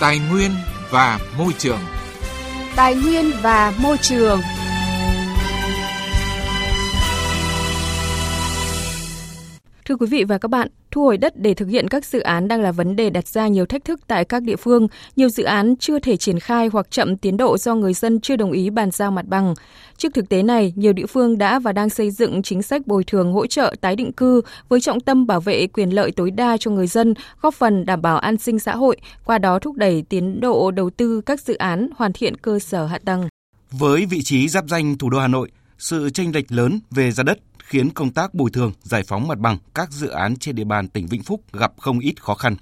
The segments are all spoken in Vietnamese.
Tài nguyên và môi trường. Tài nguyên và môi trường. Thưa quý vị và các bạn, thu hồi đất để thực hiện các dự án đang là vấn đề đặt ra nhiều thách thức tại các địa phương. Nhiều dự án chưa thể triển khai hoặc chậm tiến độ do người dân chưa đồng ý bàn giao mặt bằng. Trước thực tế này, nhiều địa phương đã và đang xây dựng chính sách bồi thường hỗ trợ tái định cư với trọng tâm bảo vệ quyền lợi tối đa cho người dân, góp phần đảm bảo an sinh xã hội, qua đó thúc đẩy tiến độ đầu tư các dự án hoàn thiện cơ sở hạ tầng. Với vị trí giáp danh thủ đô Hà Nội, sự tranh lệch lớn về giá đất khiến công tác bồi thường, giải phóng mặt bằng các dự án trên địa bàn tỉnh Vĩnh Phúc gặp không ít khó khăn,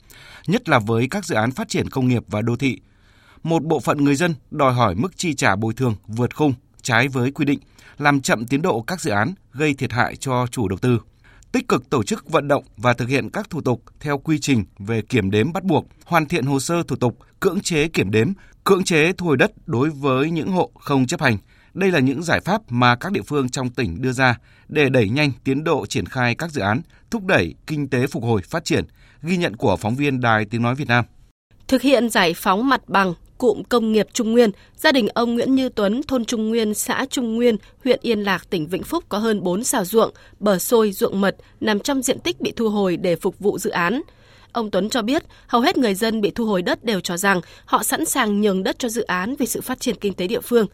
nhất là với các dự án phát triển công nghiệp và đô thị. Một bộ phận người dân đòi hỏi mức chi trả bồi thường vượt khung, trái với quy định, làm chậm tiến độ các dự án, gây thiệt hại cho chủ đầu tư. Tích cực tổ chức vận động và thực hiện các thủ tục theo quy trình về kiểm đếm bắt buộc, hoàn thiện hồ sơ thủ tục, cưỡng chế kiểm đếm, cưỡng chế thu hồi đất đối với những hộ không chấp hành, đây là những giải pháp mà các địa phương trong tỉnh đưa ra để đẩy nhanh tiến độ triển khai các dự án, thúc đẩy kinh tế phục hồi phát triển, ghi nhận của phóng viên Đài Tiếng Nói Việt Nam. Thực hiện giải phóng mặt bằng, cụm công nghiệp Trung Nguyên, gia đình ông Nguyễn Như Tuấn, thôn Trung Nguyên, xã Trung Nguyên, huyện Yên Lạc, tỉnh Vĩnh Phúc có hơn 4 xào ruộng, bờ sôi, ruộng mật nằm trong diện tích bị thu hồi để phục vụ dự án. Ông Tuấn cho biết, hầu hết người dân bị thu hồi đất đều cho rằng họ sẵn sàng nhường đất cho dự án vì sự phát triển kinh tế địa phương.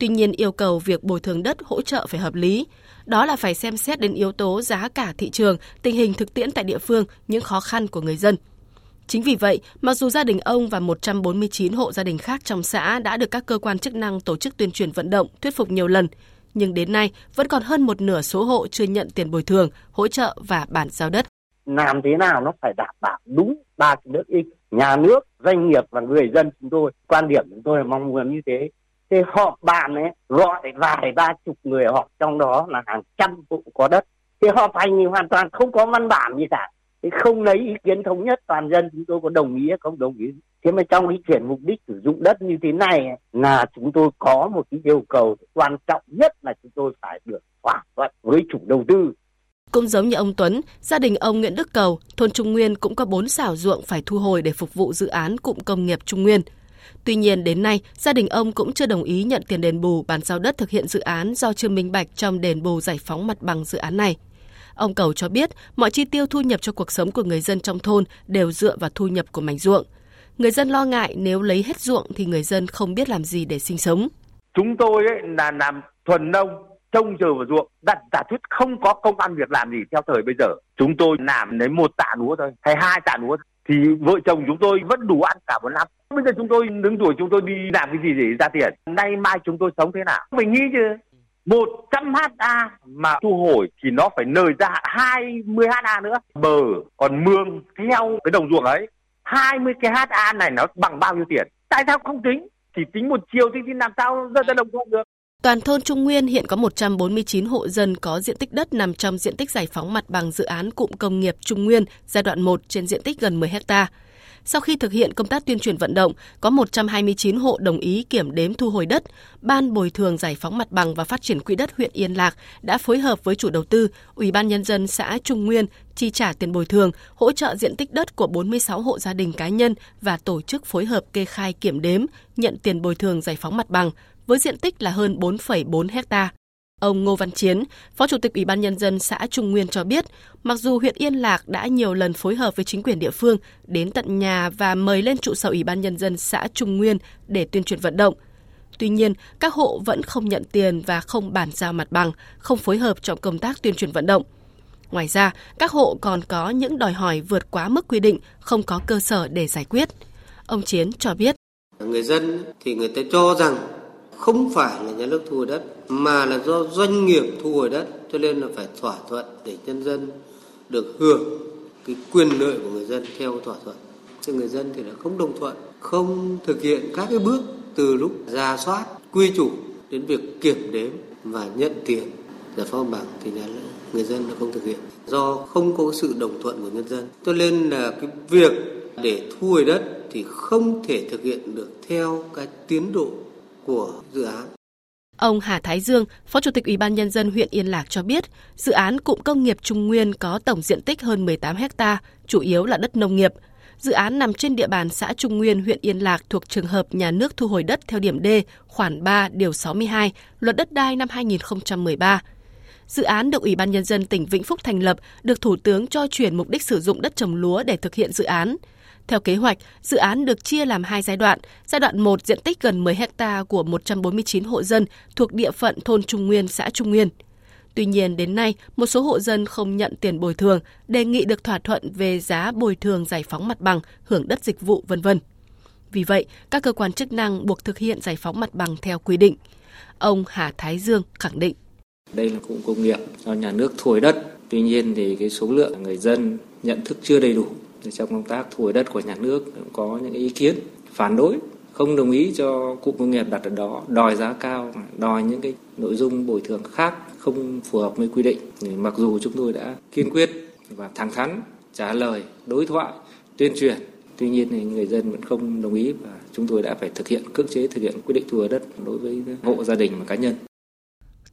Tuy nhiên yêu cầu việc bồi thường đất hỗ trợ phải hợp lý. Đó là phải xem xét đến yếu tố giá cả thị trường, tình hình thực tiễn tại địa phương, những khó khăn của người dân. Chính vì vậy, mặc dù gia đình ông và 149 hộ gia đình khác trong xã đã được các cơ quan chức năng tổ chức tuyên truyền vận động, thuyết phục nhiều lần, nhưng đến nay vẫn còn hơn một nửa số hộ chưa nhận tiền bồi thường, hỗ trợ và bản giao đất. Làm thế nào nó phải đảm bảo đúng ba cái nước ích, nhà nước, doanh nghiệp và người dân chúng tôi. Quan điểm chúng tôi là mong muốn như thế thì họp bàn ấy gọi vài ba chục người họp trong đó là hàng trăm vụ có đất. Thì họp hành thì hoàn toàn không có văn bản gì cả. Thì không lấy ý kiến thống nhất toàn dân chúng tôi có đồng ý hay không đồng ý. Thế mà trong cái chuyển mục đích sử dụng đất như thế này là chúng tôi có một cái yêu cầu quan trọng nhất là chúng tôi phải được thỏa thuận với chủ đầu tư. Cũng giống như ông Tuấn, gia đình ông Nguyễn Đức Cầu, thôn Trung Nguyên cũng có bốn xảo ruộng phải thu hồi để phục vụ dự án cụm công nghiệp Trung Nguyên. Tuy nhiên đến nay, gia đình ông cũng chưa đồng ý nhận tiền đền bù bàn giao đất thực hiện dự án do chưa minh bạch trong đền bù giải phóng mặt bằng dự án này. Ông Cầu cho biết, mọi chi tiêu thu nhập cho cuộc sống của người dân trong thôn đều dựa vào thu nhập của mảnh ruộng. Người dân lo ngại nếu lấy hết ruộng thì người dân không biết làm gì để sinh sống. Chúng tôi ấy là làm thuần nông, trông chờ vào ruộng, đặt giả thuyết không có công ăn việc làm gì theo thời bây giờ. Chúng tôi làm lấy một tạ lúa thôi, hay hai tạ lúa thì vợ chồng chúng tôi vẫn đủ ăn cả một năm. Bây giờ chúng tôi đứng tuổi chúng tôi đi làm cái gì để ra tiền. Nay mai chúng tôi sống thế nào? Mình nghĩ chứ. 100 ha mà thu hồi thì nó phải nời ra 20 ha nữa. Bờ còn mương theo cái đồng ruộng ấy 20 cái ha này nó bằng bao nhiêu tiền? Tại sao không tính? Chỉ tính một chiều thì, thì làm sao ra đồng ruộng được? Toàn thôn Trung Nguyên hiện có 149 hộ dân có diện tích đất nằm trong diện tích giải phóng mặt bằng dự án cụm công nghiệp Trung Nguyên giai đoạn 1 trên diện tích gần 10 hecta. Sau khi thực hiện công tác tuyên truyền vận động, có 129 hộ đồng ý kiểm đếm thu hồi đất. Ban bồi thường giải phóng mặt bằng và phát triển quỹ đất huyện Yên Lạc đã phối hợp với chủ đầu tư, Ủy ban nhân dân xã Trung Nguyên chi trả tiền bồi thường, hỗ trợ diện tích đất của 46 hộ gia đình cá nhân và tổ chức phối hợp kê khai kiểm đếm, nhận tiền bồi thường giải phóng mặt bằng với diện tích là hơn 4,4 hecta. Ông Ngô Văn Chiến, Phó Chủ tịch Ủy ban Nhân dân xã Trung Nguyên cho biết, mặc dù huyện Yên Lạc đã nhiều lần phối hợp với chính quyền địa phương đến tận nhà và mời lên trụ sở Ủy ban Nhân dân xã Trung Nguyên để tuyên truyền vận động, Tuy nhiên, các hộ vẫn không nhận tiền và không bàn giao mặt bằng, không phối hợp trong công tác tuyên truyền vận động. Ngoài ra, các hộ còn có những đòi hỏi vượt quá mức quy định, không có cơ sở để giải quyết. Ông Chiến cho biết. Người dân thì người ta cho rằng không phải là nhà nước thu hồi đất, mà là do doanh nghiệp thu hồi đất, cho nên là phải thỏa thuận để nhân dân được hưởng cái quyền lợi của người dân theo thỏa thuận. Chứ người dân thì là không đồng thuận, không thực hiện các cái bước từ lúc ra soát, quy chủ đến việc kiểm đếm và nhận tiền giải phóng bằng thì nhà nước người dân nó không thực hiện. Do không có sự đồng thuận của nhân dân, cho nên là cái việc để thu hồi đất thì không thể thực hiện được theo cái tiến độ của dự án. Ông Hà Thái Dương, Phó Chủ tịch Ủy ban Nhân dân huyện Yên Lạc cho biết, dự án cụm công nghiệp Trung Nguyên có tổng diện tích hơn 18 ha, chủ yếu là đất nông nghiệp. Dự án nằm trên địa bàn xã Trung Nguyên, huyện Yên Lạc thuộc trường hợp nhà nước thu hồi đất theo điểm D, khoản 3, điều 62, Luật đất đai năm 2013. Dự án được Ủy ban Nhân dân tỉnh Vĩnh Phúc thành lập, được Thủ tướng cho chuyển mục đích sử dụng đất trồng lúa để thực hiện dự án. Theo kế hoạch, dự án được chia làm hai giai đoạn. Giai đoạn 1 diện tích gần 10 hecta của 149 hộ dân thuộc địa phận thôn Trung Nguyên, xã Trung Nguyên. Tuy nhiên đến nay, một số hộ dân không nhận tiền bồi thường, đề nghị được thỏa thuận về giá bồi thường giải phóng mặt bằng, hưởng đất dịch vụ vân vân. Vì vậy, các cơ quan chức năng buộc thực hiện giải phóng mặt bằng theo quy định. Ông Hà Thái Dương khẳng định. Đây là cụm công nghiệp do nhà nước thổi đất. Tuy nhiên thì cái số lượng người dân nhận thức chưa đầy đủ. Trong công tác thu hồi đất của nhà nước cũng có những ý kiến phản đối, không đồng ý cho cụm công nghiệp đặt ở đó, đòi giá cao, đòi những cái nội dung bồi thường khác không phù hợp với quy định. Mặc dù chúng tôi đã kiên quyết và thẳng thắn trả lời, đối thoại, tuyên truyền, tuy nhiên thì người dân vẫn không đồng ý và chúng tôi đã phải thực hiện, cưỡng chế thực hiện quyết định thu hồi đất đối với hộ gia đình và cá nhân.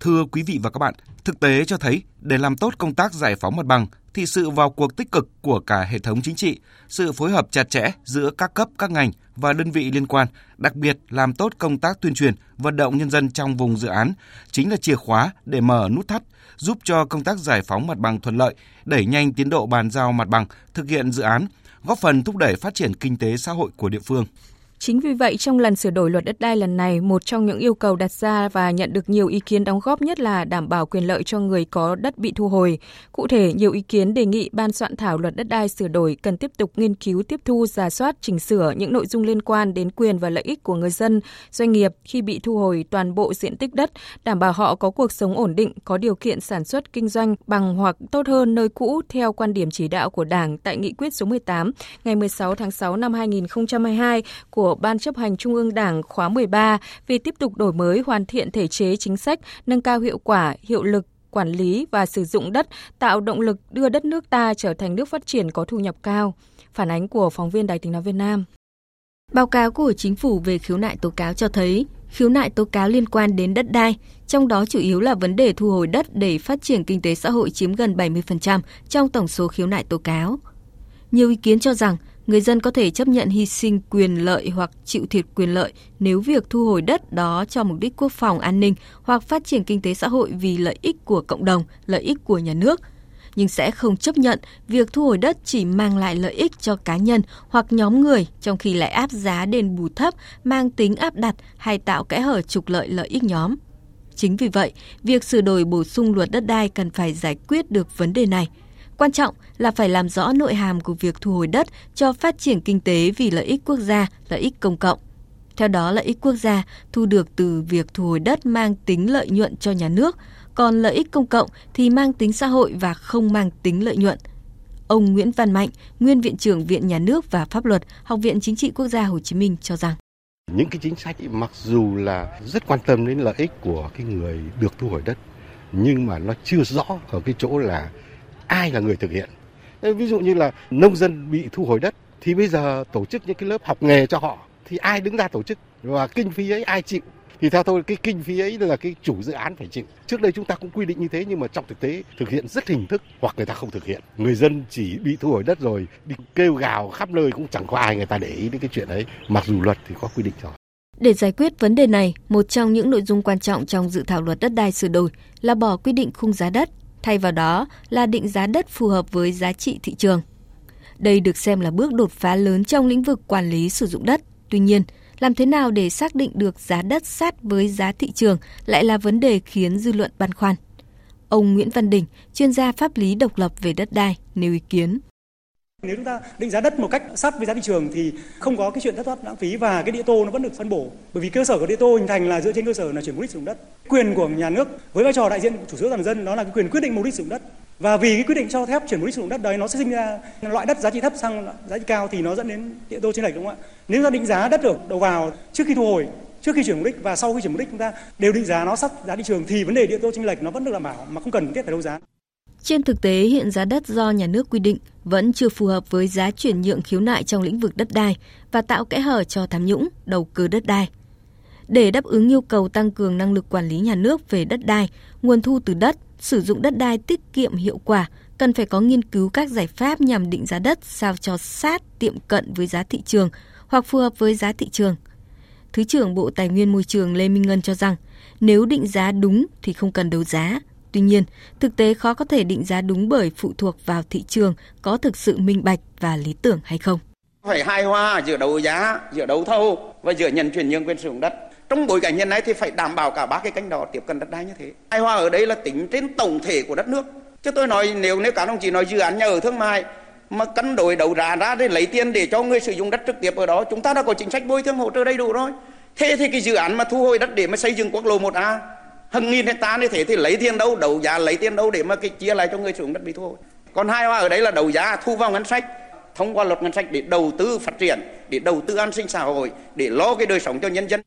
Thưa quý vị và các bạn, thực tế cho thấy để làm tốt công tác giải phóng mặt bằng thì sự vào cuộc tích cực của cả hệ thống chính trị, sự phối hợp chặt chẽ giữa các cấp, các ngành và đơn vị liên quan, đặc biệt làm tốt công tác tuyên truyền, vận động nhân dân trong vùng dự án chính là chìa khóa để mở nút thắt, giúp cho công tác giải phóng mặt bằng thuận lợi, đẩy nhanh tiến độ bàn giao mặt bằng, thực hiện dự án, góp phần thúc đẩy phát triển kinh tế xã hội của địa phương. Chính vì vậy, trong lần sửa đổi luật đất đai lần này, một trong những yêu cầu đặt ra và nhận được nhiều ý kiến đóng góp nhất là đảm bảo quyền lợi cho người có đất bị thu hồi. Cụ thể, nhiều ý kiến đề nghị ban soạn thảo luật đất đai sửa đổi cần tiếp tục nghiên cứu tiếp thu, giả soát, chỉnh sửa những nội dung liên quan đến quyền và lợi ích của người dân, doanh nghiệp khi bị thu hồi toàn bộ diện tích đất, đảm bảo họ có cuộc sống ổn định, có điều kiện sản xuất kinh doanh bằng hoặc tốt hơn nơi cũ theo quan điểm chỉ đạo của Đảng tại Nghị quyết số 18 ngày 16 tháng 6 năm 2022 của của Ban chấp hành Trung ương Đảng khóa 13 về tiếp tục đổi mới hoàn thiện thể chế chính sách, nâng cao hiệu quả, hiệu lực quản lý và sử dụng đất, tạo động lực đưa đất nước ta trở thành nước phát triển có thu nhập cao. Phản ánh của phóng viên Đài tiếng nói Việt Nam. Báo cáo của chính phủ về khiếu nại tố cáo cho thấy, khiếu nại tố cáo liên quan đến đất đai, trong đó chủ yếu là vấn đề thu hồi đất để phát triển kinh tế xã hội chiếm gần 70% trong tổng số khiếu nại tố cáo. Nhiều ý kiến cho rằng người dân có thể chấp nhận hy sinh quyền lợi hoặc chịu thiệt quyền lợi nếu việc thu hồi đất đó cho mục đích quốc phòng an ninh hoặc phát triển kinh tế xã hội vì lợi ích của cộng đồng, lợi ích của nhà nước, nhưng sẽ không chấp nhận việc thu hồi đất chỉ mang lại lợi ích cho cá nhân hoặc nhóm người trong khi lại áp giá đền bù thấp mang tính áp đặt hay tạo kẽ hở trục lợi lợi ích nhóm. Chính vì vậy, việc sửa đổi bổ sung luật đất đai cần phải giải quyết được vấn đề này – Quan trọng là phải làm rõ nội hàm của việc thu hồi đất cho phát triển kinh tế vì lợi ích quốc gia, lợi ích công cộng. Theo đó, lợi ích quốc gia thu được từ việc thu hồi đất mang tính lợi nhuận cho nhà nước, còn lợi ích công cộng thì mang tính xã hội và không mang tính lợi nhuận. Ông Nguyễn Văn Mạnh, nguyên viện trưởng Viện Nhà nước và Pháp luật, Học viện Chính trị Quốc gia Hồ Chí Minh cho rằng những cái chính sách mặc dù là rất quan tâm đến lợi ích của cái người được thu hồi đất nhưng mà nó chưa rõ ở cái chỗ là ai là người thực hiện? Ví dụ như là nông dân bị thu hồi đất thì bây giờ tổ chức những cái lớp học nghề cho họ thì ai đứng ra tổ chức? Và kinh phí ấy ai chịu? Thì theo tôi cái kinh phí ấy là cái chủ dự án phải chịu. Trước đây chúng ta cũng quy định như thế nhưng mà trong thực tế thực hiện rất hình thức hoặc người ta không thực hiện. Người dân chỉ bị thu hồi đất rồi đi kêu gào khắp nơi cũng chẳng có ai người ta để ý đến cái chuyện ấy mặc dù luật thì có quy định rồi để giải quyết vấn đề này, một trong những nội dung quan trọng trong dự thảo luật đất đai sửa đổi là bỏ quy định khung giá đất thay vào đó là định giá đất phù hợp với giá trị thị trường. Đây được xem là bước đột phá lớn trong lĩnh vực quản lý sử dụng đất. Tuy nhiên, làm thế nào để xác định được giá đất sát với giá thị trường lại là vấn đề khiến dư luận băn khoăn. Ông Nguyễn Văn Đình, chuyên gia pháp lý độc lập về đất đai, nêu ý kiến. Nếu chúng ta định giá đất một cách sát với giá thị trường thì không có cái chuyện thất thoát lãng phí và cái địa tô nó vẫn được phân bổ. Bởi vì cơ sở của địa tô hình thành là dựa trên cơ sở là chuyển mục đích sử dụng đất. Quyền của nhà nước với vai trò đại diện chủ sở toàn dân đó là cái quyền quyết định mục đích sử dụng đất. Và vì cái quyết định cho phép chuyển mục đích sử dụng đất đấy, nó sẽ sinh ra loại đất giá trị thấp sang giá trị cao thì nó dẫn đến địa tô chênh lệch đúng không ạ? Nếu ta định giá đất được đầu vào trước khi thu hồi, trước khi chuyển mục đích và sau khi chuyển mục đích, chúng ta đều định giá nó sát giá thị trường thì vấn đề địa tô chênh lệch nó vẫn được đảm bảo mà không cần thiết phải đấu giá. Trên thực tế, hiện giá đất do nhà nước quy định vẫn chưa phù hợp với giá chuyển nhượng khiếu nại trong lĩnh vực đất đai và tạo kẽ hở cho tham nhũng, đầu cơ đất đai. Để đáp ứng yêu cầu tăng cường năng lực quản lý nhà nước về đất đai, nguồn thu từ đất, sử dụng đất đai tiết kiệm hiệu quả, cần phải có nghiên cứu các giải pháp nhằm định giá đất sao cho sát tiệm cận với giá thị trường hoặc phù hợp với giá thị trường. Thứ trưởng Bộ Tài nguyên Môi trường Lê Minh Ngân cho rằng, nếu định giá đúng thì không cần đấu giá. Tuy nhiên, thực tế khó có thể định giá đúng bởi phụ thuộc vào thị trường có thực sự minh bạch và lý tưởng hay không. Phải hài hòa giữa đấu giá, giữa đấu thầu và giữa nhận chuyển nhượng quyền sử dụng đất. Trong bối cảnh hiện nay thì phải đảm bảo cả ba cái cánh đó tiếp cận đất đai như thế. Hài hòa ở đây là tính trên tổng thể của đất nước. Chứ tôi nói nếu nếu cả đồng chí nói dự án nhà ở thương mại mà cân đối đầu ra ra để lấy tiền để cho người sử dụng đất trực tiếp ở đó chúng ta đã có chính sách bồi thường hỗ trợ đầy đủ rồi thế thì cái dự án mà thu hồi đất để mà xây dựng quốc lộ 1A hàng nghìn hecta như thế thì lấy tiền đâu đầu giá lấy tiền đâu để mà cái chia lại cho người sử dụng đất bị thu hồi còn hai hoa ở đấy là đầu giá, thu vào ngân sách, thông qua luật ngân sách để đầu tư phát triển, để đầu tư an sinh xã hội, để lo cái đời sống cho nhân dân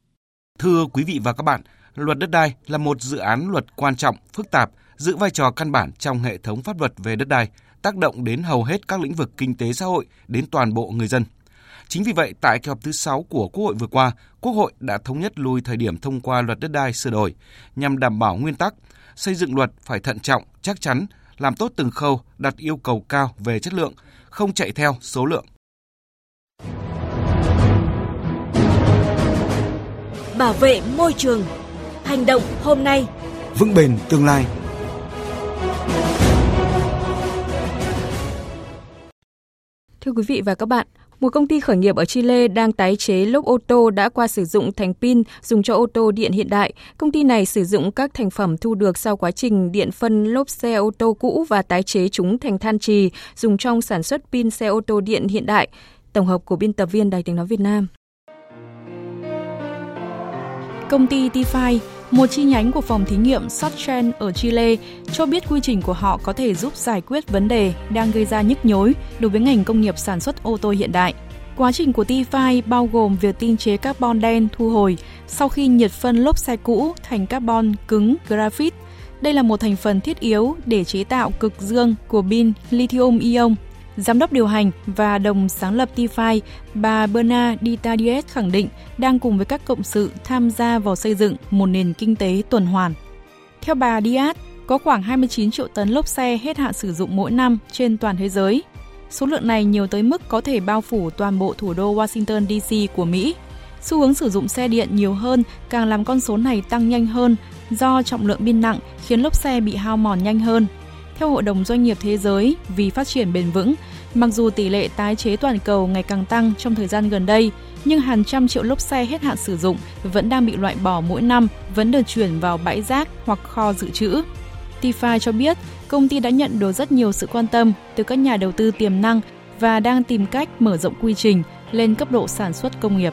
thưa quý vị và các bạn, luật đất đai là một dự án luật quan trọng, phức tạp, giữ vai trò căn bản trong hệ thống pháp luật về đất đai, tác động đến hầu hết các lĩnh vực kinh tế xã hội, đến toàn bộ người dân. Chính vì vậy, tại kỳ họp thứ 6 của Quốc hội vừa qua, Quốc hội đã thống nhất lùi thời điểm thông qua luật đất đai sửa đổi nhằm đảm bảo nguyên tắc xây dựng luật phải thận trọng, chắc chắn, làm tốt từng khâu, đặt yêu cầu cao về chất lượng, không chạy theo số lượng. Bảo vệ môi trường. Hành động hôm nay. Vững bền tương lai. Thưa quý vị và các bạn, một công ty khởi nghiệp ở Chile đang tái chế lốp ô tô đã qua sử dụng thành pin dùng cho ô tô điện hiện đại. Công ty này sử dụng các thành phẩm thu được sau quá trình điện phân lốp xe ô tô cũ và tái chế chúng thành than trì dùng trong sản xuất pin xe ô tô điện hiện đại. Tổng hợp của biên tập viên Đài tiếng nói Việt Nam. Công ty Tify một chi nhánh của phòng thí nghiệm Sotchen ở Chile cho biết quy trình của họ có thể giúp giải quyết vấn đề đang gây ra nhức nhối đối với ngành công nghiệp sản xuất ô tô hiện đại. Quá trình của T-Fi bao gồm việc tinh chế carbon đen thu hồi sau khi nhiệt phân lốp xe cũ thành carbon cứng graphite. Đây là một thành phần thiết yếu để chế tạo cực dương của pin lithium ion Giám đốc điều hành và đồng sáng lập TFI, bà Berna Ditadies khẳng định đang cùng với các cộng sự tham gia vào xây dựng một nền kinh tế tuần hoàn. Theo bà Diaz, có khoảng 29 triệu tấn lốp xe hết hạn sử dụng mỗi năm trên toàn thế giới. Số lượng này nhiều tới mức có thể bao phủ toàn bộ thủ đô Washington DC của Mỹ. Xu hướng sử dụng xe điện nhiều hơn càng làm con số này tăng nhanh hơn do trọng lượng pin nặng khiến lốp xe bị hao mòn nhanh hơn theo Hội đồng Doanh nghiệp Thế giới vì phát triển bền vững, mặc dù tỷ lệ tái chế toàn cầu ngày càng tăng trong thời gian gần đây, nhưng hàng trăm triệu lốp xe hết hạn sử dụng vẫn đang bị loại bỏ mỗi năm, vẫn được chuyển vào bãi rác hoặc kho dự trữ. Tifa cho biết, công ty đã nhận được rất nhiều sự quan tâm từ các nhà đầu tư tiềm năng và đang tìm cách mở rộng quy trình lên cấp độ sản xuất công nghiệp.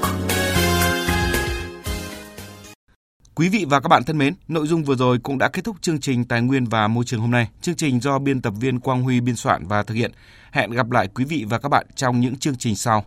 Quý vị và các bạn thân mến, nội dung vừa rồi cũng đã kết thúc chương trình Tài nguyên và Môi trường hôm nay. Chương trình do biên tập viên Quang Huy biên soạn và thực hiện. Hẹn gặp lại quý vị và các bạn trong những chương trình sau.